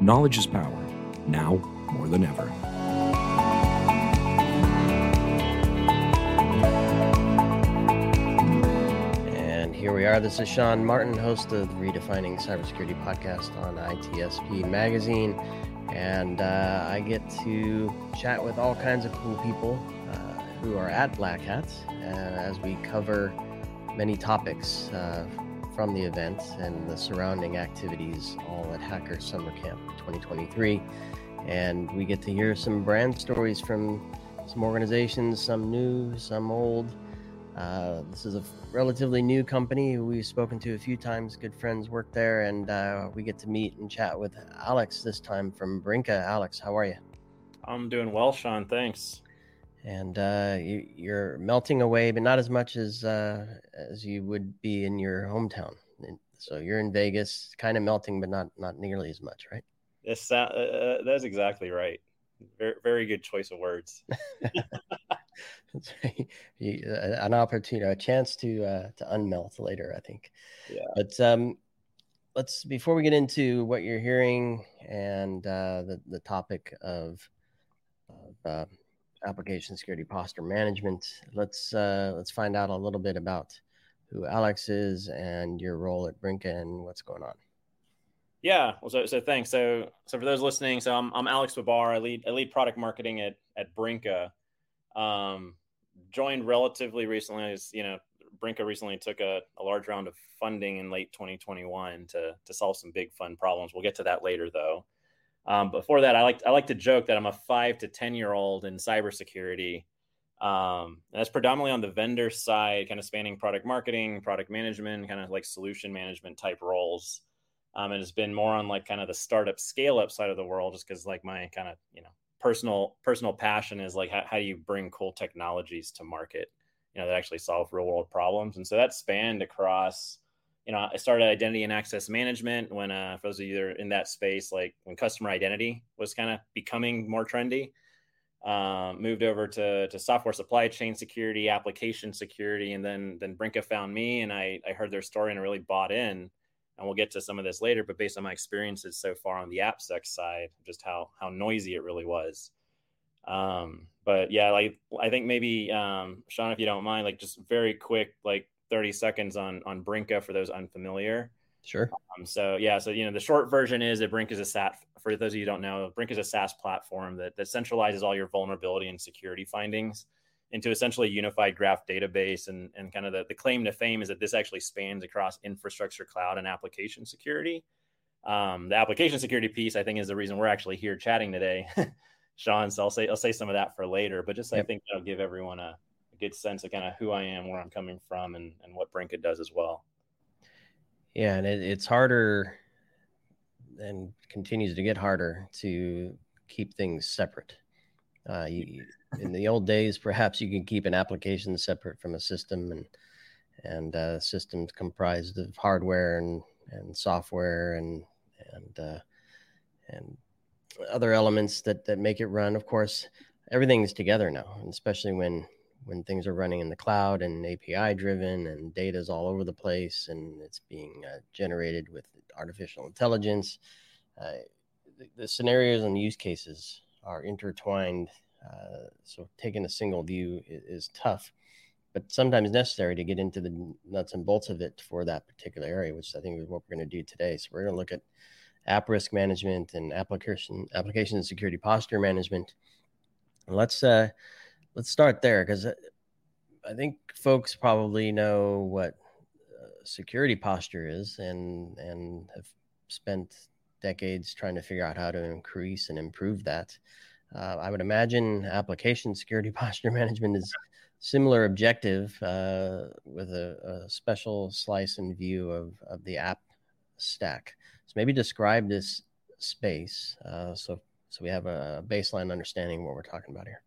Knowledge is power, now more than ever. And here we are. This is Sean Martin, host of the Redefining Cybersecurity podcast on ITSP Magazine. And uh, I get to chat with all kinds of cool people uh, who are at Black Hats uh, as we cover many topics uh, from the event and the surrounding activities, all at Hacker Summer Camp 2023. And we get to hear some brand stories from some organizations, some new, some old uh, this is a relatively new company we've spoken to a few times. Good friends work there, and uh, we get to meet and chat with Alex this time from Brinqa. Alex, how are you? I'm doing well, Sean. Thanks. And uh, you, are melting away, but not as much as uh, as you would be in your hometown. So you're in Vegas, kind of melting, but not not nearly as much, right? Yes, uh, that's exactly right. Very, very good choice of words. an opportunity, a chance to uh, to unmelt later, I think. Yeah. But um, let's before we get into what you're hearing and uh, the the topic of, of uh, application security posture management, let's uh, let's find out a little bit about who Alex is and your role at Brinqa and what's going on. Yeah, well, so, so thanks. So, so for those listening, so I'm, I'm Alex Babar. I lead I lead product marketing at at Brinqa. Um, joined relatively recently. As you know, Brinqa recently took a, a large round of funding in late 2021 to to solve some big fun problems. We'll get to that later, though. Um, before that, I like I like to joke that I'm a five to ten year old in cybersecurity. Um, that's predominantly on the vendor side, kind of spanning product marketing, product management, kind of like solution management type roles. Um, and it's been more on like kind of the startup scale up side of the world, just because like my kind of you know personal personal passion is like how, how do you bring cool technologies to market you know that actually solve real world problems and so that spanned across you know i started identity and access management when uh, for those of you that are in that space like when customer identity was kind of becoming more trendy um, moved over to, to software supply chain security application security and then then Brinqa found me and I, I heard their story and I really bought in and we'll get to some of this later. But based on my experiences so far on the AppSec side, just how how noisy it really was. Um, but yeah, like I think maybe um, Sean, if you don't mind, like just very quick, like 30 seconds on on Brinqa for those unfamiliar. Sure. Um, so yeah, so you know the short version is that Brinqa is a SAT. For those of you who don't know, Brinqa is a SaaS platform that that centralizes all your vulnerability and security findings into essentially a unified graph database. And, and kind of the, the claim to fame is that this actually spans across infrastructure, cloud, and application security. Um, the application security piece, I think, is the reason we're actually here chatting today, Sean. So I'll say I'll say some of that for later, but just yep. I think that'll give everyone a, a good sense of kind of who I am, where I'm coming from, and, and what Brinqa does as well. Yeah, and it, it's harder and continues to get harder to keep things separate. Uh, you, in the old days, perhaps you could keep an application separate from a system, and and uh, systems comprised of hardware and and software and and uh, and other elements that that make it run. Of course, everything's together now, especially when when things are running in the cloud and API driven and data is all over the place and it's being uh, generated with artificial intelligence. Uh, the, the, scenarios and use cases are intertwined uh, so taking a single view is, is, tough, but sometimes necessary to get into the nuts and bolts of it for that particular area, which I think is what we're going to do today. So we're going to look at app risk management and application application security posture management. Let's uh, let's start there because uh, I think folks probably know what uh, security posture is and and have spent decades trying to figure out how to increase and improve that. Uh, I would imagine application security posture management is similar objective uh, with a, a, special slice and view of, of the app stack. So maybe describe this space. Uh, so so we have a baseline understanding what we're talking about here.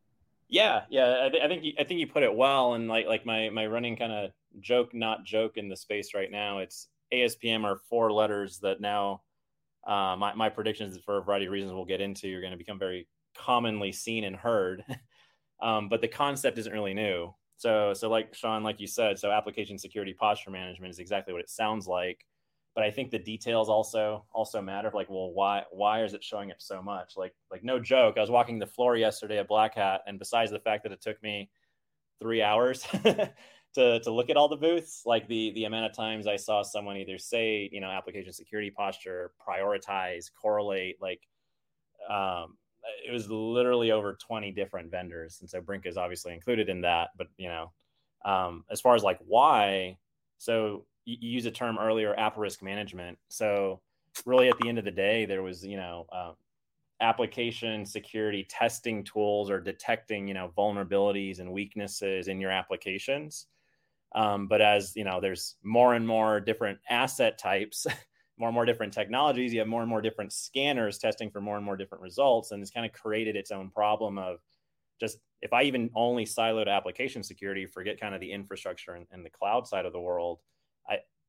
Yeah, yeah, I, th- I think you, I think you put it well, and like like my my running kind of joke, not joke in the space right now. It's ASPM are four letters that now uh, my my predictions for a variety of reasons we'll get into are going to become very commonly seen and heard. um, but the concept isn't really new. So so like Sean, like you said, so application security posture management is exactly what it sounds like but I think the details also also matter. Like, well, why why is it showing up so much? Like like no joke. I was walking the floor yesterday at Black Hat, and besides the fact that it took me three hours to to look at all the booths, like the the amount of times I saw someone either say, you know, application security posture, prioritize, correlate, like um, it was literally over 20 different vendors. And so Brinqa is obviously included in that. But you know, um, as far as like why, so you, used a term earlier, app risk management. So really, at the end of the day, there was you know uh, application security testing tools or detecting you know vulnerabilities and weaknesses in your applications. Um, but as you know, there's more and more different asset types. more and more different technologies you have more and more different scanners testing for more and more different results and it's kind of created its own problem of just if i even only siloed application security forget kind of the infrastructure and, and the cloud side of the world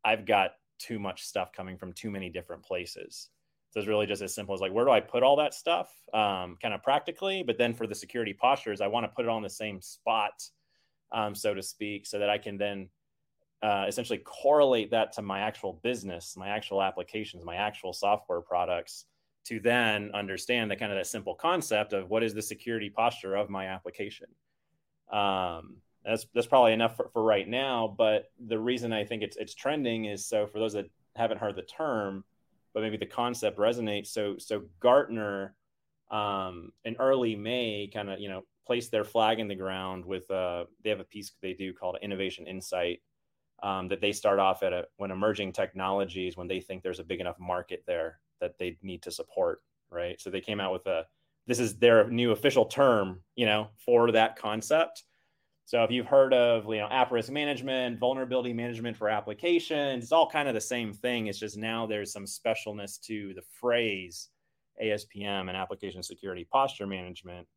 I've got too much stuff coming from too many different places. So it's really just as simple as like, where do I put all that stuff, um, kind of practically? But then for the security postures, I want to put it on the same spot, um, so to speak, so that I can then uh, essentially correlate that to my actual business, my actual applications, my actual software products, to then understand the kind of that simple concept of what is the security posture of my application. Um, that's that's probably enough for, for right now. But the reason I think it's it's trending is so for those that haven't heard the term, but maybe the concept resonates. So so Gartner um, in early May kind of you know placed their flag in the ground with uh, they have a piece they do called Innovation Insight um, that they start off at a, when emerging technologies when they think there's a big enough market there that they need to support right so they came out with a this is their new official term you know for that concept so if you've heard of you know app risk management, vulnerability management for applications, it's all kind of the same thing. It's just now there's some specialness to the phrase ASPM and application security posture management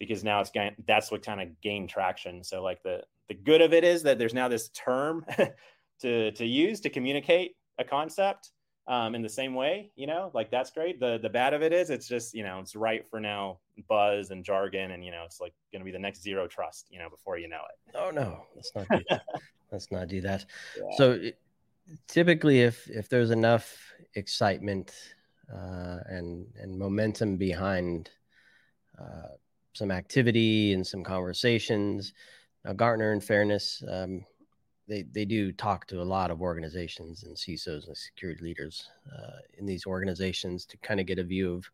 because now it's that's what kind of gained traction. So like the the good of it is that there's now this term to to use to communicate a concept um, in the same way, you know, like that's great. The the bad of it is it's just, you know, it's right for now buzz and jargon and you know, it's like gonna be the next zero trust, you know, before you know it. Oh no, let's not do that. let's not do that. Yeah. So it, typically if if there's enough excitement uh, and and momentum behind uh, some activity and some conversations, now Gartner in fairness, um, they they do talk to a lot of organizations and CISOs and security leaders uh, in these organizations to kind of get a view of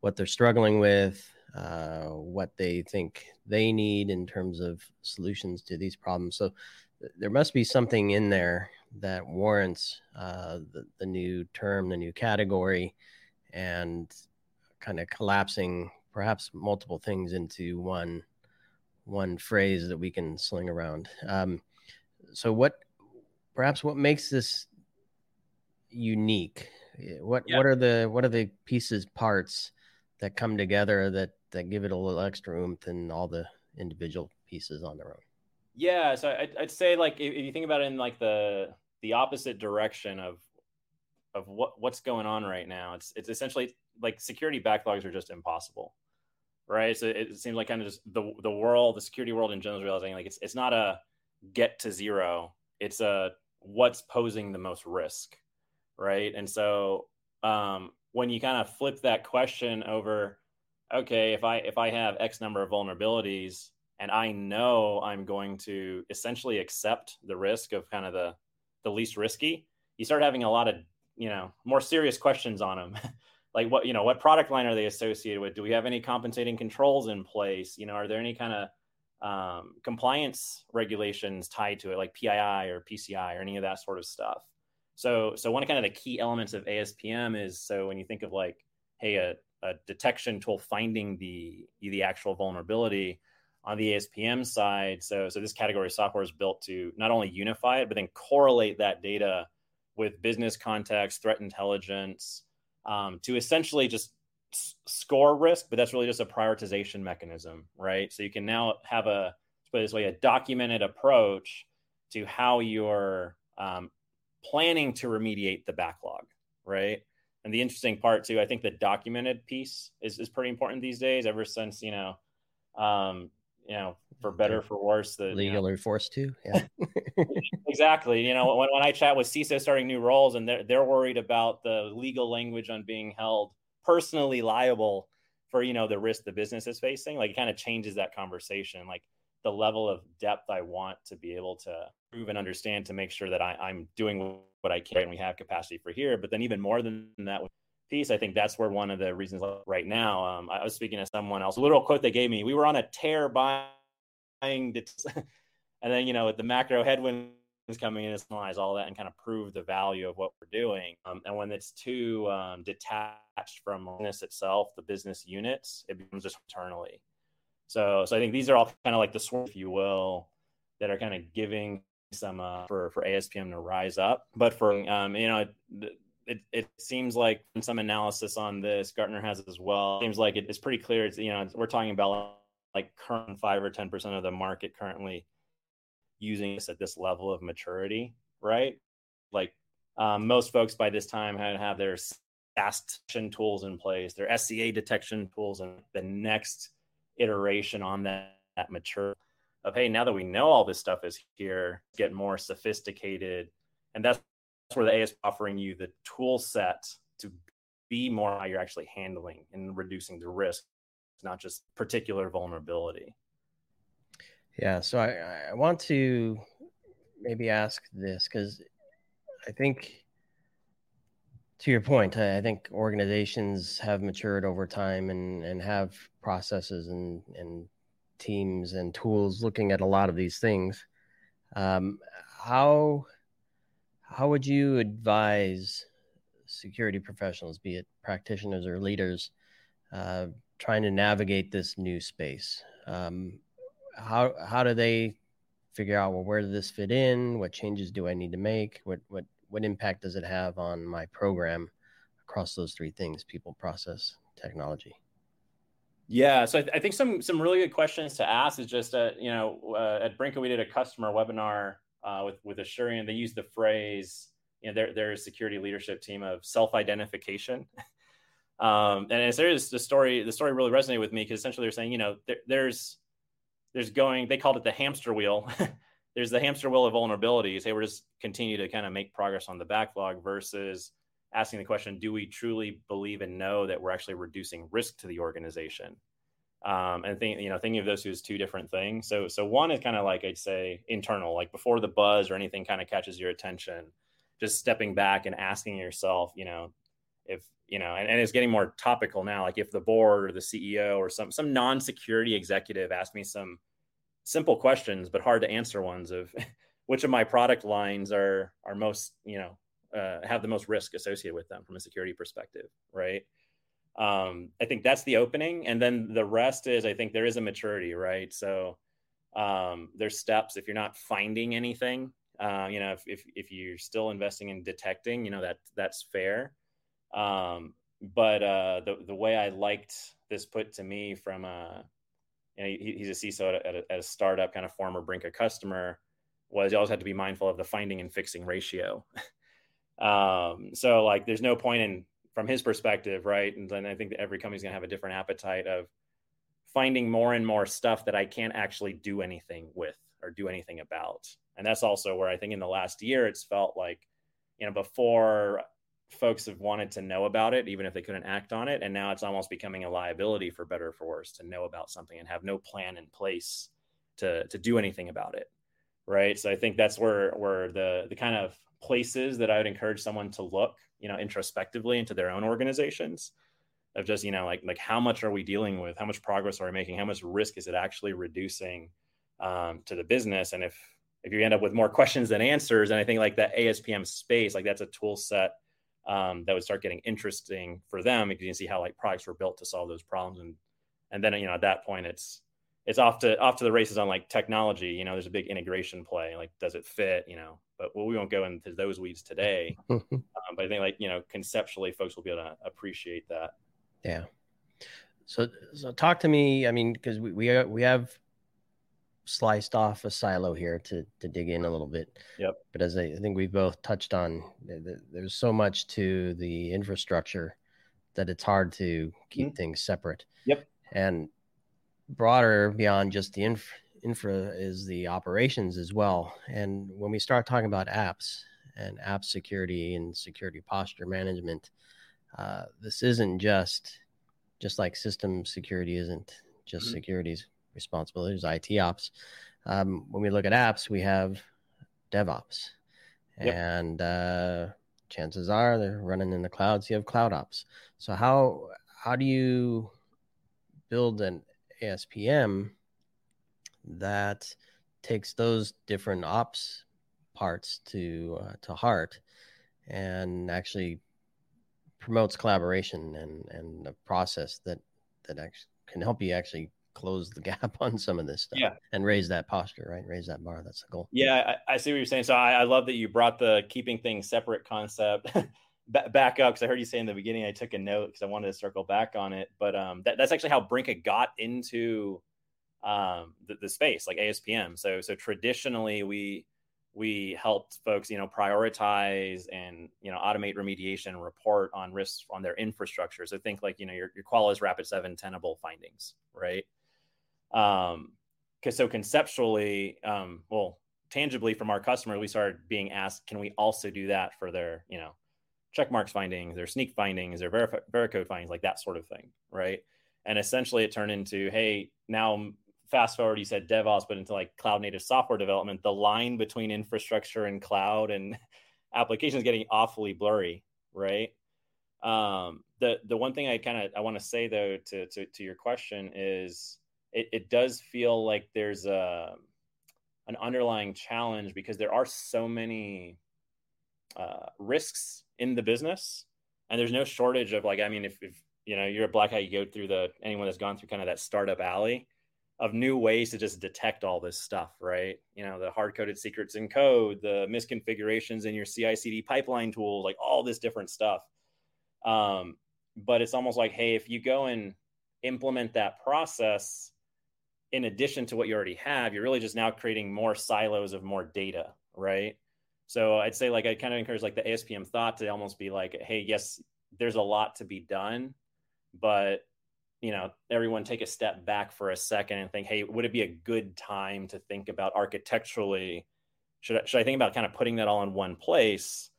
what they're struggling with, uh, what they think they need in terms of solutions to these problems. So th- there must be something in there that warrants uh, the, the new term, the new category, and kind of collapsing perhaps multiple things into one one phrase that we can sling around. Um, so what perhaps what makes this unique eh, what yeah. what are the what are the pieces parts that come together that that give it a little extra oomph than all the individual pieces on their own yeah so i'd, I'd say like if, you think about it in like the the opposite direction of of what what's going on right now it's it's essentially like security backlogs are just impossible right so it seems like kind of just the the world the security world in general is realizing like it's it's not a get to zero. It's a what's posing the most risk, right? And so um, when you kind of flip that question over, okay, if I if I have X number of vulnerabilities and I know I'm going to essentially accept the risk of kind of the the least risky, you start having a lot of you know more serious questions on them. like what you know what product line are they associated with do we have any compensating controls in place you know are there any kind of um, compliance regulations tied to it, like PII or PCI or any of that sort of stuff. So, so one of kind of the key elements of ASPM is so when you think of like, hey, a, a detection tool finding the the actual vulnerability on the ASPM side. So, so this category of software is built to not only unify it, but then correlate that data with business context, threat intelligence, um, to essentially just score risk, but that's really just a prioritization mechanism, right? So you can now have a, put this way, a documented approach to how you're um, planning to remediate the backlog, right? And the interesting part too, I think the documented piece is, is pretty important these days. Ever since you know, um, you know, for better for worse, the legal you know, or forced to, yeah, exactly. You know, when, when I chat with CISO starting new roles and they're they're worried about the legal language on being held personally liable for you know the risk the business is facing, like it kind of changes that conversation. Like the level of depth I want to be able to prove and understand to make sure that I, I'm doing what I can and we have capacity for here. But then even more than that piece, I think that's where one of the reasons right now, um, I was speaking to someone else, a little quote they gave me, we were on a tear buying, and then, you know, the macro headwinds coming in, analyze all that and kind of prove the value of what we're doing. Um, and when it's too um, detached from business itself, the business units, it becomes just internally. So, so I think these are all kind of like the sort, if you will, that are kind of giving some uh, for for ASPM to rise up. But for um, you know, it, it, it seems like some analysis on this Gartner has as well. It seems like it, it's pretty clear. It's you know we're talking about like current five or ten percent of the market currently using this at this level of maturity, right? Like um, most folks by this time have, have their SaaS tools in place, their SCA detection tools, and the next iteration on that, that mature of hey now that we know all this stuff is here get more sophisticated. And that's where the as offering you the tool set to be more how you're actually handling and reducing the risk not just particular vulnerability. Yeah so i, I want to maybe ask this because i think to your point i think organizations have matured over time and and have processes and and teams and tools looking at a lot of these things. Um, how how would you advise security professionals, be it practitioners or leaders, uh, trying to navigate this new space? Um, how how do they figure out well where does this fit in? What changes do I need to make? What what what impact does it have on my program across those three things: people, process, technology? Yeah, so I, th- I, think some some really good questions to ask is just uh, you know uh, at Brinqa we did a customer webinar uh, with with Asurion. They used the phrase you know their their security leadership team of self identification. um, and it's, there's the story the story really resonated with me because essentially they're saying you know there, there's there's going they called it the hamster wheel. there's the hamster wheel of vulnerabilities. Hey, we're just continue to kind of make progress on the backlog versus asking the question do we truly believe and know that we're actually reducing risk to the organization? Um, and think you know thinking of those two as two different things. So so one is kind of like i'd say internal like before the buzz or anything kind of catches your attention just stepping back and asking yourself you know if you know and, and it's getting more topical now like if the board or the ceo or some some non-security executive asked me some simple questions but hard to answer ones of which of my product lines are are most you know uh, have the most risk associated with them from a security perspective, right? Um, I think that's the opening, and then the rest is I think there is a maturity, right? So um, there's steps. If you're not finding anything, uh, you know, if, if if you're still investing in detecting, you know that that's fair. Um, but uh, the the way I liked this put to me from a you know, he, he's a CISO at a, at a, startup, kind of former Brinqa customer, was you always had to be mindful of the finding and fixing ratio. Um, so like, there's no point in from his perspective, right? And then I think that every company's gonna have a different appetite of finding more and more stuff that I can't actually do anything with or do anything about. And that's also where I think in the last year it's felt like, you know, before folks have wanted to know about it, even if they couldn't act on it. And now it's almost becoming a liability for better or for worse to know about something and have no plan in place to to do anything about it. Right. So I think that's where where the the kind of places that I would encourage someone to look, you know, introspectively into their own organizations of just, you know, like like how much are we dealing with? How much progress are we making? How much risk is it actually reducing um, to the business? And if if you end up with more questions than answers, and I think like that ASPM space, like that's a tool set um, that would start getting interesting for them because you can see how like products were built to solve those problems, and and then you know at that point it's it's off to off to the races on like technology. You know, there's a big integration play. Like, does it fit? You know, but well, we won't go into those weeds today. um, but I think like you know conceptually, folks will be able to appreciate that. Yeah. So so talk to me. I mean, because we we, we have sliced off a silo here to to dig in a little bit. Yep. But as I, I think we've both touched on, there's so much to the infrastructure that it's hard to keep mm-hmm. things separate. Yep. And broader beyond just the infra, infra is the operations as well. And when we start talking about apps and app security and security posture management, uh, this isn't just just like system security isn't just mm-hmm. security's responsibilities, IT ops. Um, when we look at apps, we have DevOps, yep. and uh, chances are they're running in the clouds. You have cloud ops. So how how do you build an ASPM that takes those different ops parts to uh, to heart and actually promotes collaboration and and a process that that actually can help you actually close the gap on some of this stuff yeah. and raise that posture right? Raise that bar. That's the goal. Yeah i, I see what you're saying. So I, I, love that you brought the keeping things separate concept back up because i heard you say in the beginning i took a note because i wanted to circle back on it but um, that, that's actually how Brinqa got into um, the, the space like aspm so so traditionally we we helped folks you know prioritize and you know automate remediation and report on risks on their infrastructure. So think like you know your, your qualys rapid 7 tenable findings right? Um because so conceptually um well tangibly from our customer we started being asked can we also do that for their you know Checkmarx findings their Snyk findings their verif- veracode findings like that sort of thing right? And essentially it turned into hey now fast forward, you said DevOps, but into like cloud native software development, the line between infrastructure and cloud and applications getting awfully blurry, right? Um, the the one thing I kind of I want to say though to, to to your question is it, it does feel like there's a an underlying challenge because there are so many uh, risks in the business, and there's no shortage of like I mean if, if you know you're a black hat, you go through the anyone that's gone through kind of that startup alley of new ways to just detect all this stuff, right? You know, the hard coded secrets in code, the misconfigurations in your CI CD pipeline tools, like all this different stuff. Um, but it's almost like, hey, if you go and implement that process in addition to what you already have, you're really just now creating more silos of more data, right? So I'd say like I kind of encourage like the ASPM thought to almost be like, hey, yes, there's a lot to be done, but you know everyone take a step back for a second and think hey would it be a good time to think about architecturally? Should I, should I think about kind of putting that all in one place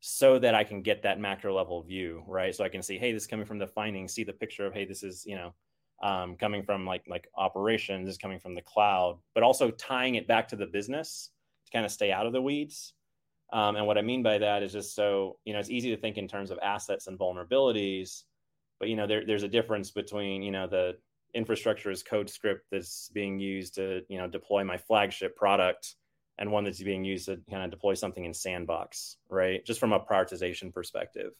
so that I can get that macro level view right? So I can see hey this is coming from the findings see the picture of hey this is you know um, coming from like like operations is coming from the cloud but also tying it back to the business to kind of stay out of the weeds. Um, and what I mean by that is just so you know it's easy to think in terms of assets and vulnerabilities but you know there, there's a difference between you know the infrastructure as code script that's being used to you know deploy my flagship product and one that's being used to kind of deploy something in sandbox right? Just from a prioritization perspective.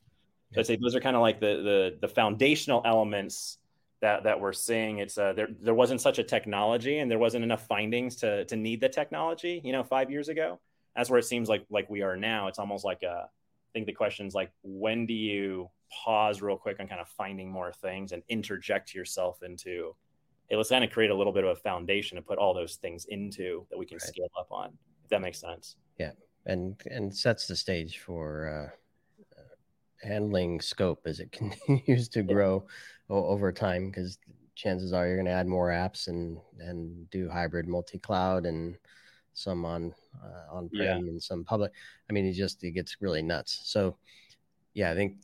So i'd say those are kind of like the the, the foundational elements that that we're seeing. It's uh, there there wasn't such a technology and there wasn't enough findings to to need the technology you know five years ago. That's where it seems like like we are now. It's almost like a think the question is like when do you pause real quick on kind of finding more things and interject yourself into hey let's kind of create a little bit of a foundation to put all those things into that we can right. scale up on if that makes sense yeah and and sets the stage for uh, handling scope as it continues to grow yeah. over time because chances are you're going to add more apps and and do hybrid multi-cloud and some on uh, on prem yeah. and some public. I mean it just it gets really nuts. So yeah i think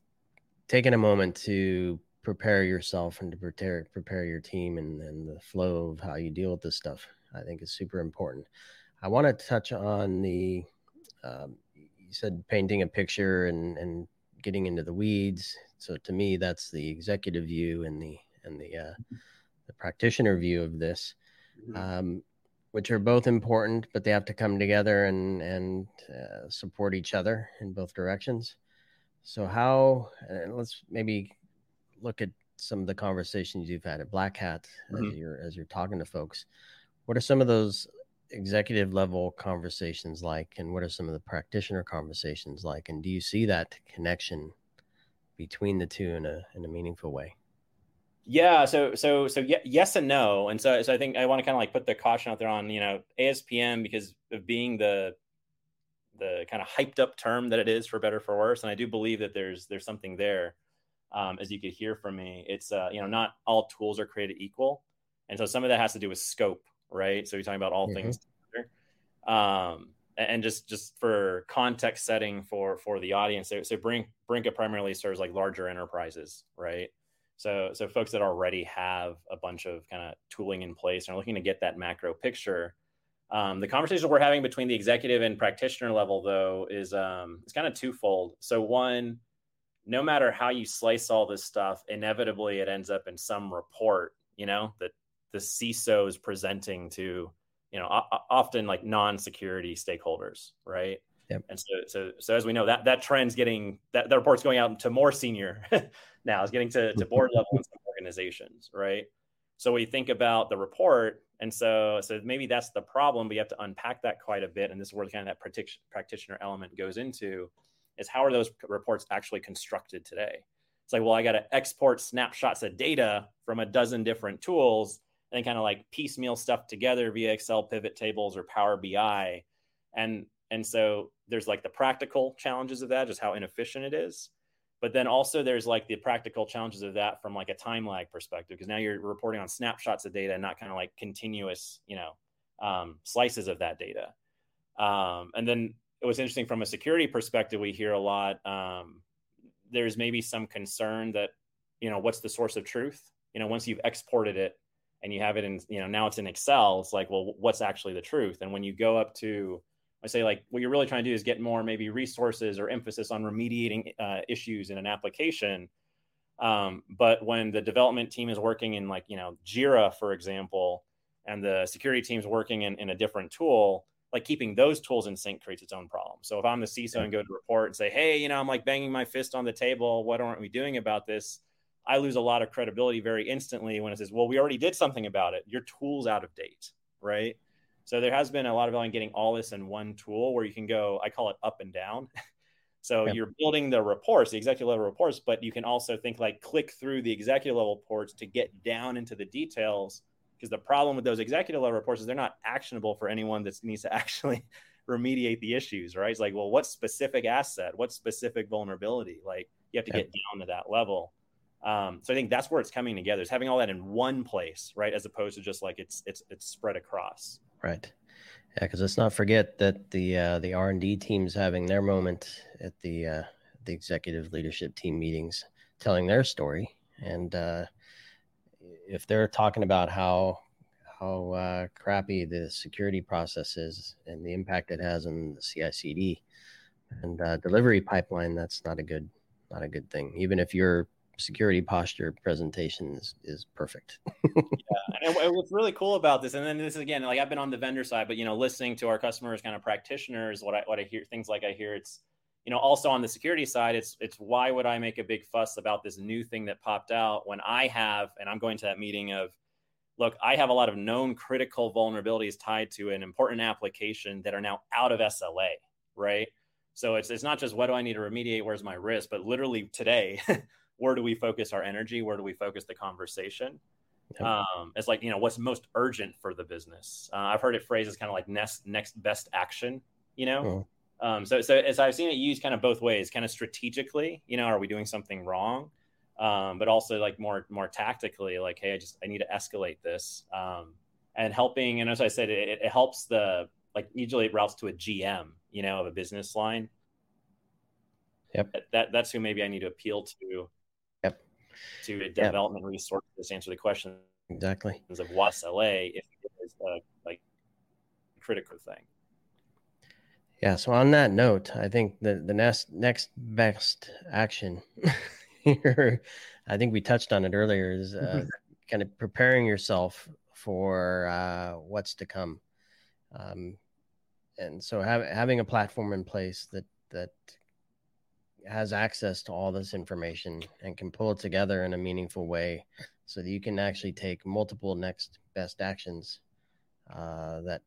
taking a moment to prepare yourself and to prepare prepare your team and, and the flow of how you deal with this stuff i think is super important. I want to touch on the um, you said painting a picture and and getting into the weeds. So to me that's the executive view and the and the uh, the practitioner view of this. Mm-hmm. um, which are both important but they have to come together and and uh, support each other in both directions so how? Uh, let's maybe look at some of the conversations you've had at Black Hat mm-hmm. as you're as you're talking to folks. What are some of those executive level conversations like, and what are some of the practitioner conversations like? And do you see that connection between the two in a in a meaningful way? Yeah, so so so yeah, yes and no, and so so I think I want to kind of like put the caution out there on you know ASPM because of being the the kind of hyped up term that it is for better for worse, and I do believe that there's there's something there. Um, as you could hear from me, it's uh, you know not all tools are created equal, and so some of that has to do with scope, right? So you're talking about all mm-hmm. things. Um, and just just for context setting for for the audience, so, so Brink, Brinqa primarily serves like larger enterprises, right? So, so folks that already have a bunch of kind of tooling in place and are looking to get that macro picture. Um, the conversation we're having between the executive and practitioner level, though, is um, it's kind of twofold. So, one, no matter how you slice all this stuff, inevitably it ends up in some report, you know, that the CISO is presenting to, you know, o- often like non-security stakeholders, right? Yep. And so, so, so as we know, that that trend's getting that the report's going out to more senior now. It's getting to, to board level in some organizations, right? So we think about the report, and so so maybe that's the problem. But you have to unpack that quite a bit, and this is where kind of that practitioner element goes into is how are those reports actually constructed today? It's like, well, I got to export snapshots of data from a dozen different tools and kind of like piecemeal stuff together via Excel pivot tables or Power BI. And and so there's like the practical challenges of that, just how inefficient it is. But then also there's like the practical challenges of that from like a time lag perspective, because now you're reporting on snapshots of data and not kind of like continuous, you know, um, slices of that data. Um, and then it was interesting from a security perspective, we hear a lot. Um, there's maybe some concern that, you know, what's the source of truth? You know, once you've exported it and you have it in, you know, now it's in Excel, it's like, well, what's actually the truth? And when you go up to I say like what you're really trying to do is get more maybe resources or emphasis on remediating uh, issues in an application. Um, but when the development team is working in like you know Jira, for example, and the security team is working in, in a different tool, like keeping those tools in sync creates its own problem. So if I'm the CISO yeah. and go to report and say, hey, you know, I'm like banging my fist on the table, what aren't we doing about this? I lose a lot of credibility very instantly when it says, well, we already did something about it. Your tool's out of date, right? So there has been a lot of value in getting all this in one tool where you can go, I call it up and down. so you're building the reports, the executive level reports, but you can also think like click through the executive level reports to get down into the details. Because the problem with those executive level reports is they're not actionable for anyone that needs to actually remediate the issues, right? It's like, well, what specific asset, what specific vulnerability? Like you have to get down to that level. Um, so I think that's where it's coming together. Is having all that in one place, right, as opposed to just like it's it's it's spread across. Right. Yeah, because let's not forget that the uh, the R and D teams having their moment at the uh, the executive leadership team meetings, telling their story, and uh, if they're talking about how how uh, crappy the security process is and the impact it has on the CI/CD and uh, delivery pipeline, that's not a good not a good thing. Even if you're security posture presentation is, is perfect. yeah, and what's really cool about this, and then this is again, like I've been on the vendor side, but you know, listening to our customers, kind of practitioners, what I what I hear, things like I hear, it's you know, also on the security side, it's it's why would I make a big fuss about this new thing that popped out when I have, and I'm going to that meeting of, look, I have a lot of known critical vulnerabilities tied to an important application that are now out of SLA, right? So it's it's not just what do I need to remediate, where's my risk, but literally today. where do we focus our energy? Where do we focus the conversation? Um, it's like you know what's most urgent for the business. Uh, I've heard it phrased as kind of like next next best action. You know, oh. um, so so as I've seen it used kind of both ways, kind of strategically. You know, are we doing something wrong? Um, but also like more more tactically, like hey, I just I need to escalate this um, and helping. And as I said, it, it helps the like usually it routes to a GM, you know, of a business line. Yep. That that's who maybe I need to appeal to to a development resources answer the question exactly of what's LA if it is a like critical thing. Yeah. So on that note, I think the the next next best action here, I think we touched on it earlier, is uh, kind of preparing yourself for uh, what's to come. Um, and so have, having a platform in place that that has access to all this information and can pull it together in a meaningful way so that you can actually take multiple next best actions uh, that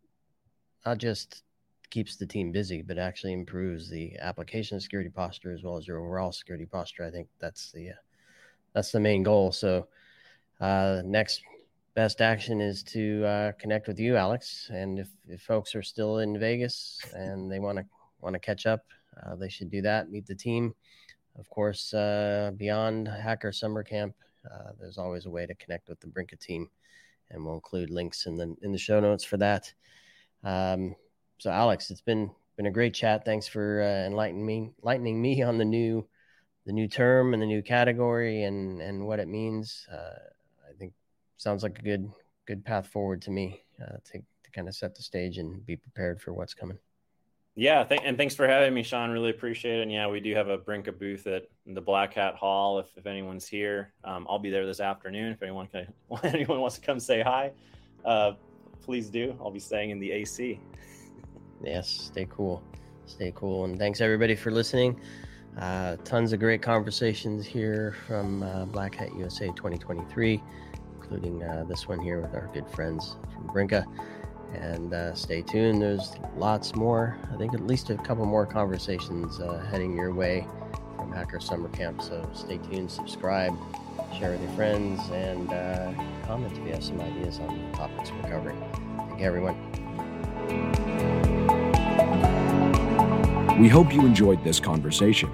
not just keeps the team busy, but actually improves the application security posture as well as your overall security posture. I think that's the uh, that's the main goal. So uh, next best action is to uh, connect with you, Alex. And if, if folks are still in Vegas and they want to want to catch up, uh, they should do that. Meet the team. Of course, uh, beyond Hacker Summer Camp, uh, there's always a way to connect with the Brinqa team, and we'll include links in the in the show notes for that. Um, so, Alex, it's been been a great chat. Thanks for uh, enlightening me enlightening me on the new the new term and the new category and and what it means. Uh, I think sounds like a good good path forward to me uh, to to kind of set the stage and be prepared for what's coming. Yeah, th- and thanks for having me, Sean. Really appreciate it. And yeah, we do have a Brinqa booth at the Black Hat Hall. If, if anyone's here, um, I'll be there this afternoon. If anyone can, anyone wants to come say hi, uh, please do. I'll be staying in the AC. yes, stay cool, stay cool, and thanks everybody for listening. Uh, tons of great conversations here from uh, Black Hat USA 2023, including uh, this one here with our good friends from Brinqa and uh, stay tuned. There's lots more. I think at least a couple more conversations uh, heading your way from Hacker Summer Camp. So stay tuned, subscribe, share with your friends, and uh, comment if you have some ideas on the topics we're covering. Thank you, everyone. We hope you enjoyed this conversation.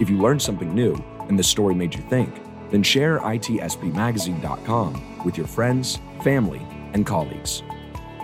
If you learned something new and this story made you think, then share itspmagazine.com with your friends, family, and colleagues.